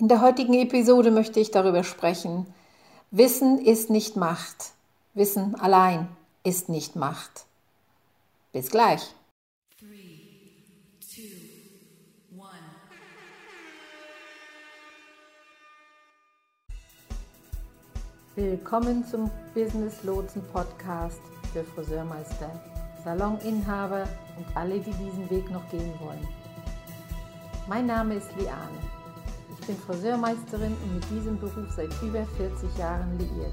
In der heutigen Episode möchte ich darüber sprechen. Wissen ist nicht Macht. Wissen allein ist nicht Macht. Bis gleich. Willkommen zum Business Lotsen Podcast für Friseurmeister, Saloninhaber und alle, die diesen Weg noch gehen wollen. Mein Name ist Liane. Ich bin Friseurmeisterin und mit diesem Beruf seit über 40 Jahren liiert.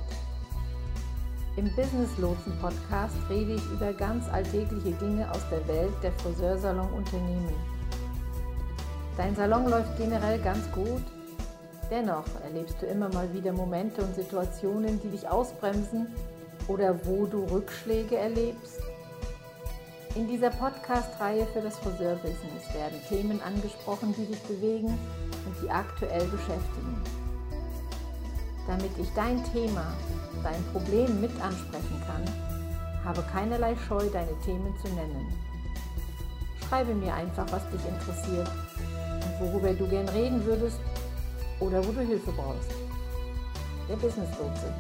Im Business Lotsen Podcast rede ich über ganz alltägliche Dinge aus der Welt der Friseursalon-Unternehmen. Dein Salon läuft generell ganz gut. Dennoch erlebst du immer mal wieder Momente und Situationen, die dich ausbremsen oder wo du Rückschläge erlebst. In dieser Podcast-Reihe für das Friseurbusiness werden Themen angesprochen, die dich bewegen und die aktuell beschäftigen. Damit ich dein Thema, dein Problem mit ansprechen kann, habe keinerlei Scheu, deine Themen zu nennen. Schreibe mir einfach, was dich interessiert und worüber du gern reden würdest oder wo du Hilfe brauchst. Der Business Lotse.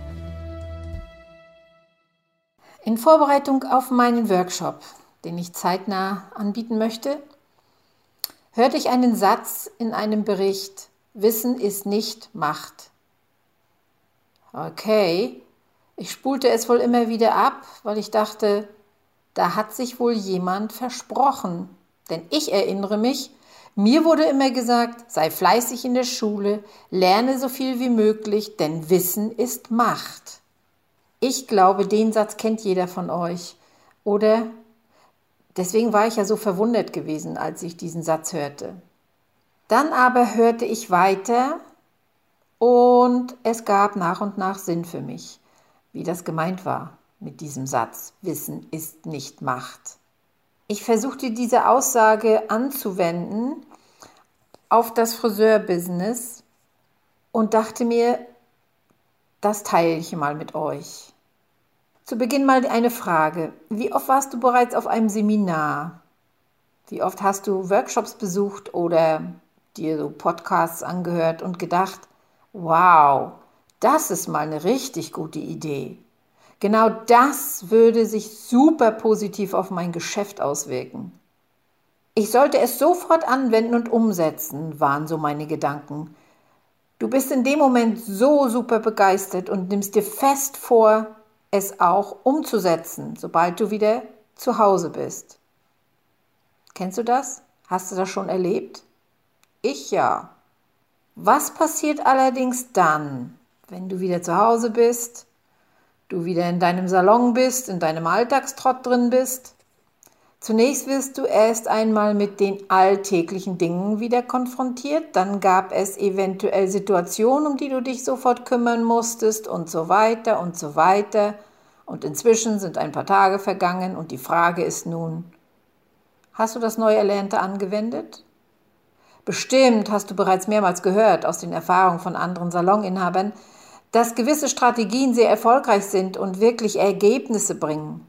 In Vorbereitung auf meinen Workshop, den ich zeitnah anbieten möchte, hörte ich einen Satz in einem Bericht, Wissen ist nicht Macht. Okay, ich spulte es wohl immer wieder ab, weil ich dachte, da hat sich wohl jemand versprochen. Denn ich erinnere mich, mir wurde immer gesagt, sei fleißig in der Schule, lerne so viel wie möglich, denn Wissen ist Macht. Ich glaube, den Satz kennt jeder von euch. Oder Deswegen war ich ja so verwundert gewesen, als ich diesen Satz hörte. Dann aber hörte ich weiter und es gab nach und nach Sinn für mich, wie das gemeint war mit diesem Satz, Wissen ist nicht Macht. Ich versuchte diese Aussage anzuwenden auf das Friseurbusiness und dachte mir, das teile ich mal mit euch. Zu Beginn mal eine Frage. Wie oft warst du bereits auf einem Seminar? Wie oft hast du Workshops besucht oder dir so Podcasts angehört und gedacht, wow, das ist mal eine richtig gute Idee. Genau das würde sich super positiv auf mein Geschäft auswirken. Ich sollte es sofort anwenden und umsetzen, waren so meine Gedanken. Du bist in dem Moment so super begeistert und nimmst dir fest vor, es auch umzusetzen, sobald du wieder zu Hause bist. Kennst du das? Hast du das schon erlebt? Ich ja. Was passiert allerdings dann, wenn du wieder zu Hause bist, du wieder in deinem Salon bist, in deinem Alltagstrott drin bist? Zunächst wirst du erst einmal mit den alltäglichen Dingen wieder konfrontiert, dann gab es eventuell Situationen, um die du dich sofort kümmern musstest und so weiter und so weiter. Und inzwischen sind ein paar Tage vergangen und die Frage ist nun, hast du das neu Erlernte angewendet? Bestimmt hast du bereits mehrmals gehört aus den Erfahrungen von anderen Saloninhabern, dass gewisse Strategien sehr erfolgreich sind und wirklich Ergebnisse bringen.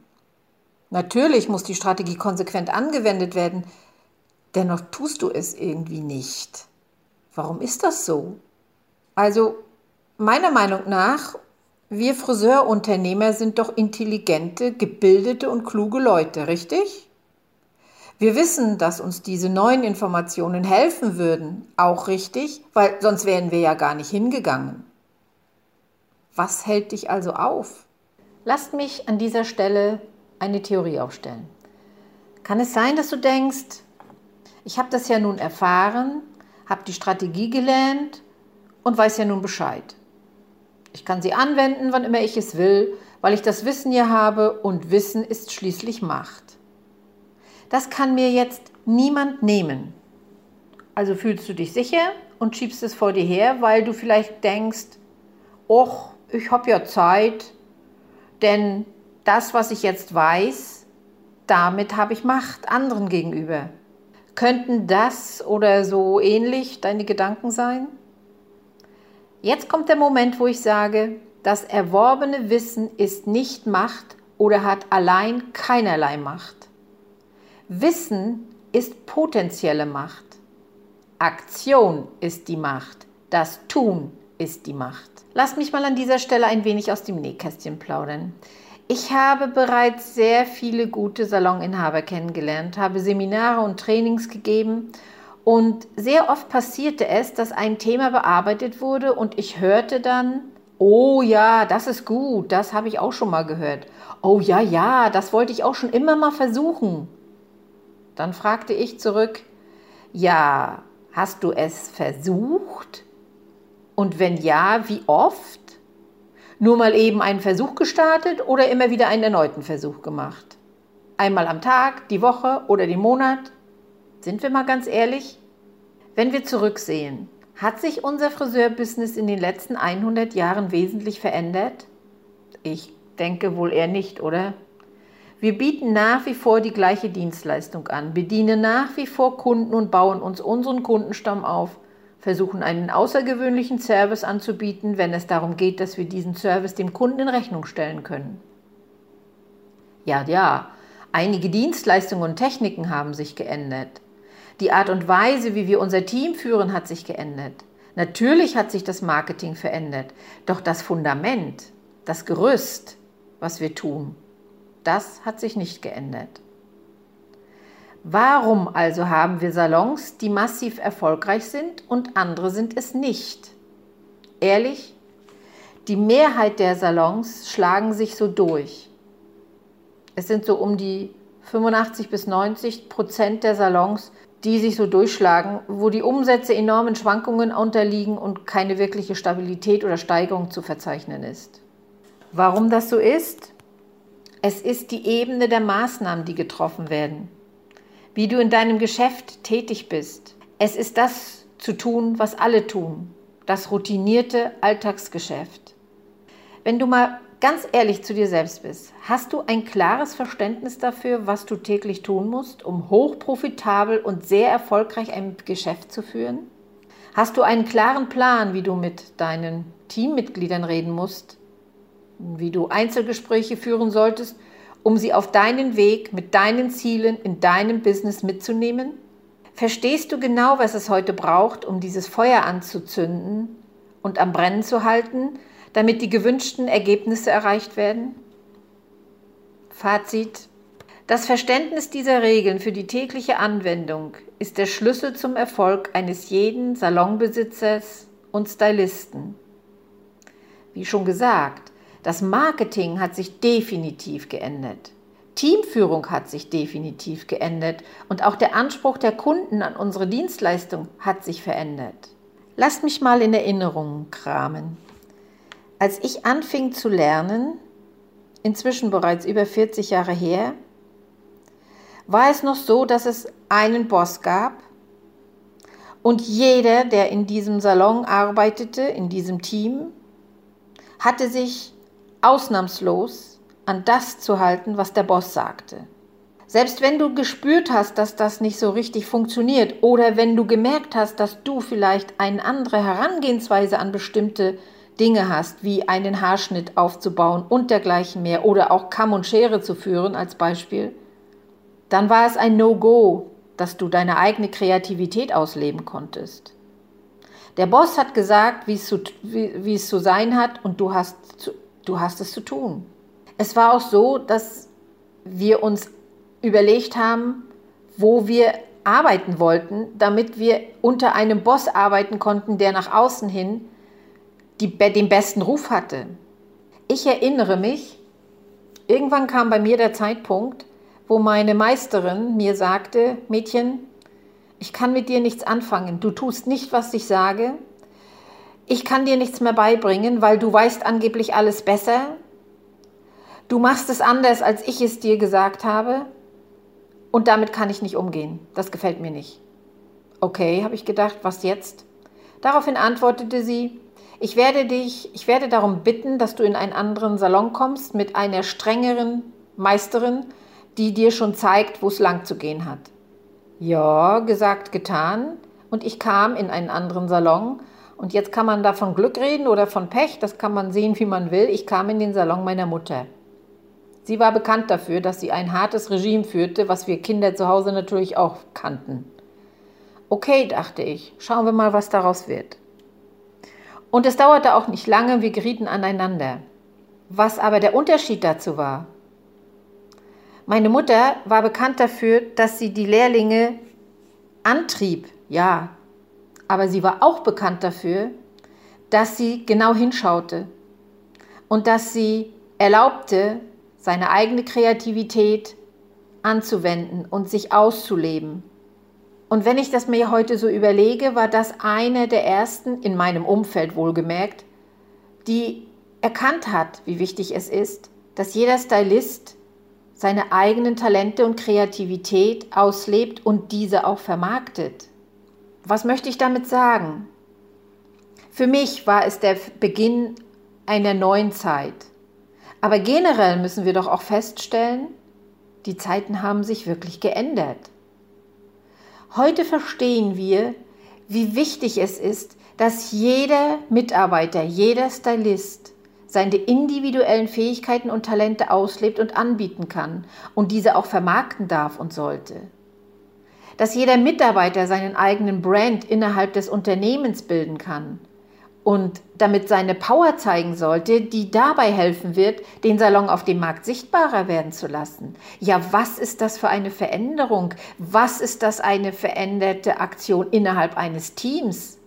Natürlich muss die Strategie konsequent angewendet werden, dennoch tust du es irgendwie nicht. Warum ist das so? Also, meiner Meinung nach, wir Friseurunternehmer sind doch intelligente, gebildete und kluge Leute, richtig? Wir wissen, dass uns diese neuen Informationen helfen würden, auch richtig, weil sonst wären wir ja gar nicht hingegangen. Was hält dich also auf? Lasst mich an dieser Stelle eine Theorie aufstellen. Kann es sein, dass du denkst, ich habe das ja nun erfahren, habe die Strategie gelernt und weiß ja nun Bescheid. Ich kann sie anwenden, wann immer ich es will, weil ich das Wissen ja habe und Wissen ist schließlich Macht. Das kann mir jetzt niemand nehmen. Also fühlst du dich sicher und schiebst es vor dir her, weil du vielleicht denkst, och, ich habe ja Zeit, denn das, was ich jetzt weiß, damit habe ich Macht anderen gegenüber. Könnten das oder so ähnlich deine Gedanken sein? Jetzt kommt der Moment, wo ich sage, das erworbene Wissen ist nicht Macht oder hat allein keinerlei Macht. Wissen ist potenzielle Macht. Aktion ist die Macht. Das Tun ist die Macht. Lass mich mal an dieser Stelle ein wenig aus dem Nähkästchen plaudern. Ich habe bereits sehr viele gute Saloninhaber kennengelernt, habe Seminare und Trainings gegeben und sehr oft passierte es, dass ein Thema bearbeitet wurde und ich hörte dann, oh ja, das ist gut, das habe ich auch schon mal gehört. Oh ja, ja, das wollte ich auch schon immer mal versuchen. Dann fragte ich zurück, ja, hast du es versucht? Und wenn ja, wie oft? Nur mal eben einen Versuch gestartet oder immer wieder einen erneuten Versuch gemacht? Einmal am Tag, die Woche oder den Monat? Sind wir mal ganz ehrlich? Wenn wir zurücksehen, hat sich unser Friseurbusiness in den letzten 100 Jahren wesentlich verändert? Ich denke wohl eher nicht, oder? Wir bieten nach wie vor die gleiche Dienstleistung an, bedienen nach wie vor Kunden und bauen uns unseren Kundenstamm auf, versuchen einen außergewöhnlichen Service anzubieten, wenn es darum geht, dass wir diesen Service dem Kunden in Rechnung stellen können. Ja, ja, einige Dienstleistungen und Techniken haben sich geändert. Die Art und Weise, wie wir unser Team führen, hat sich geändert. Natürlich hat sich das Marketing verändert, doch das Fundament, das Gerüst, was wir tun, das hat sich nicht geändert. Warum also haben wir Salons, die massiv erfolgreich sind und andere sind es nicht? Ehrlich, die Mehrheit der Salons schlagen sich so durch. Es sind so um die 85 bis 90 Prozent der Salons, die sich so durchschlagen, wo die Umsätze enormen Schwankungen unterliegen und keine wirkliche Stabilität oder Steigerung zu verzeichnen ist. Warum das so ist? Es ist die Ebene der Maßnahmen, die getroffen werden. Wie du in deinem Geschäft tätig bist. Es ist das zu tun, was alle tun. Das routinierte Alltagsgeschäft. Wenn du mal ganz ehrlich zu dir selbst bist, hast du ein klares Verständnis dafür, was du täglich tun musst, um hochprofitabel und sehr erfolgreich ein Geschäft zu führen? Hast du einen klaren Plan, wie du mit deinen Teammitgliedern reden musst, wie du Einzelgespräche führen solltest, um sie auf deinen Weg mit deinen Zielen in deinem Business mitzunehmen? Verstehst du genau, was es heute braucht, um dieses Feuer anzuzünden und am Brennen zu halten, damit die gewünschten Ergebnisse erreicht werden? Fazit. Das Verständnis dieser Regeln für die tägliche Anwendung ist der Schlüssel zum Erfolg eines jeden Salonbesitzers und Stylisten. Wie schon gesagt, das Marketing hat sich definitiv geändert. Teamführung hat sich definitiv geändert und auch der Anspruch der Kunden an unsere Dienstleistung hat sich verändert. Lasst mich mal in Erinnerungen kramen. Als ich anfing zu lernen, inzwischen bereits über 40 Jahre her, war es noch so, dass es einen Boss gab und jeder, der in diesem Salon arbeitete, in diesem Team, hatte sich ausnahmslos an das zu halten, was der Boss sagte. Selbst wenn du gespürt hast, dass das nicht so richtig funktioniert oder wenn du gemerkt hast, dass du vielleicht eine andere Herangehensweise an bestimmte Dinge hast, wie einen Haarschnitt aufzubauen und dergleichen mehr oder auch Kamm und Schere zu führen als Beispiel, dann war es ein No-Go, dass du deine eigene Kreativität ausleben konntest. Der Boss hat gesagt, wie es zu, wie, wie es zu sein hat und du hast zu, Du hast es zu tun. Es war auch so, dass wir uns überlegt haben, wo wir arbeiten wollten, damit wir unter einem Boss arbeiten konnten, der nach außen hin die, den besten Ruf hatte. Ich erinnere mich, irgendwann kam bei mir der Zeitpunkt, wo meine Meisterin mir sagte, Mädchen, ich kann mit dir nichts anfangen, du tust nicht, was ich sage, ich kann dir nichts mehr beibringen, weil du weißt angeblich alles besser. Du machst es anders, als ich es dir gesagt habe. Und damit kann ich nicht umgehen. Das gefällt mir nicht. Okay, habe ich gedacht, was jetzt? Daraufhin antwortete sie, ich werde dich, ich werde darum bitten, dass du in einen anderen Salon kommst mit einer strengeren Meisterin, die dir schon zeigt, wo es lang zu gehen hat. Ja, gesagt, getan. Und ich kam in einen anderen Salon und jetzt kann man da von Glück reden oder von Pech, das kann man sehen, wie man will. Ich kam in den Salon meiner Mutter. Sie war bekannt dafür, dass sie ein hartes Regime führte, was wir Kinder zu Hause natürlich auch kannten. Okay, dachte ich, schauen wir mal, was daraus wird. Und es dauerte auch nicht lange, wir gerieten aneinander. Was aber der Unterschied dazu war, meine Mutter war bekannt dafür, dass sie die Lehrlinge antrieb, ja, aber sie war auch bekannt dafür, dass sie genau hinschaute und dass sie erlaubte, seine eigene Kreativität anzuwenden und sich auszuleben. Und wenn ich das mir heute so überlege, war das eine der ersten, in meinem Umfeld wohlgemerkt, die erkannt hat, wie wichtig es ist, dass jeder Stylist seine eigenen Talente und Kreativität auslebt und diese auch vermarktet. Was möchte ich damit sagen? Für mich war es der Beginn einer neuen Zeit. Aber generell müssen wir doch auch feststellen, die Zeiten haben sich wirklich geändert. Heute verstehen wir, wie wichtig es ist, dass jeder Mitarbeiter, jeder Stylist seine individuellen Fähigkeiten und Talente auslebt und anbieten kann und diese auch vermarkten darf und sollte. Dass jeder Mitarbeiter seinen eigenen Brand innerhalb des Unternehmens bilden kann und damit seine Power zeigen sollte, die dabei helfen wird, den Salon auf dem Markt sichtbarer werden zu lassen. Ja, was ist das für eine Veränderung? Was ist das eine veränderte Aktion innerhalb eines Teams?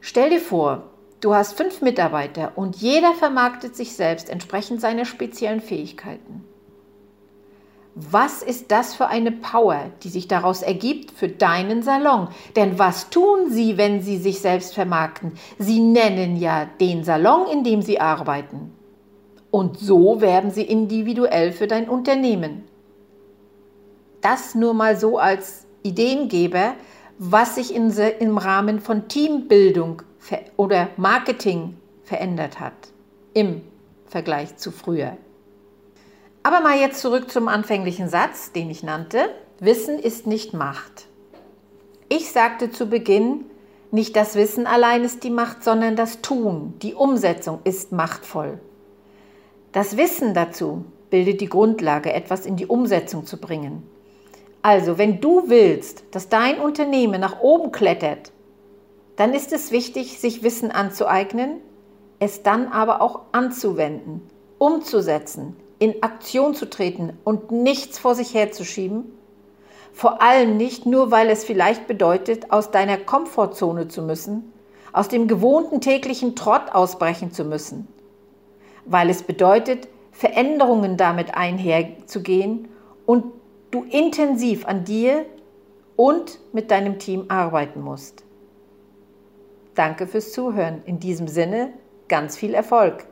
Stell dir vor, Du hast fünf Mitarbeiter und jeder vermarktet sich selbst entsprechend seiner speziellen Fähigkeiten. Was ist das für eine Power, die sich daraus ergibt für deinen Salon? Denn was tun sie, wenn sie sich selbst vermarkten? Sie nennen ja den Salon, in dem sie arbeiten. Und so werben sie individuell für dein Unternehmen. Das nur mal so als Ideengeber, was sich in, im Rahmen von Teambildung oder Marketing verändert hat im Vergleich zu früher. Aber mal jetzt zurück zum anfänglichen Satz, den ich nannte. Wissen ist nicht Macht. Ich sagte zu Beginn, nicht das Wissen allein ist die Macht, sondern das Tun, die Umsetzung ist machtvoll. Das Wissen dazu bildet die Grundlage, etwas in die Umsetzung zu bringen. Also, wenn du willst, dass dein Unternehmen nach oben klettert, dann ist es wichtig, sich Wissen anzueignen, es dann aber auch anzuwenden, umzusetzen, in Aktion zu treten und nichts vor sich herzuschieben. Vor allem nicht nur, weil es vielleicht bedeutet, aus deiner Komfortzone zu müssen, aus dem gewohnten täglichen Trott ausbrechen zu müssen, weil es bedeutet, Veränderungen damit einherzugehen und du intensiv an dir und mit deinem Team arbeiten musst. Danke fürs Zuhören. In diesem Sinne ganz viel Erfolg.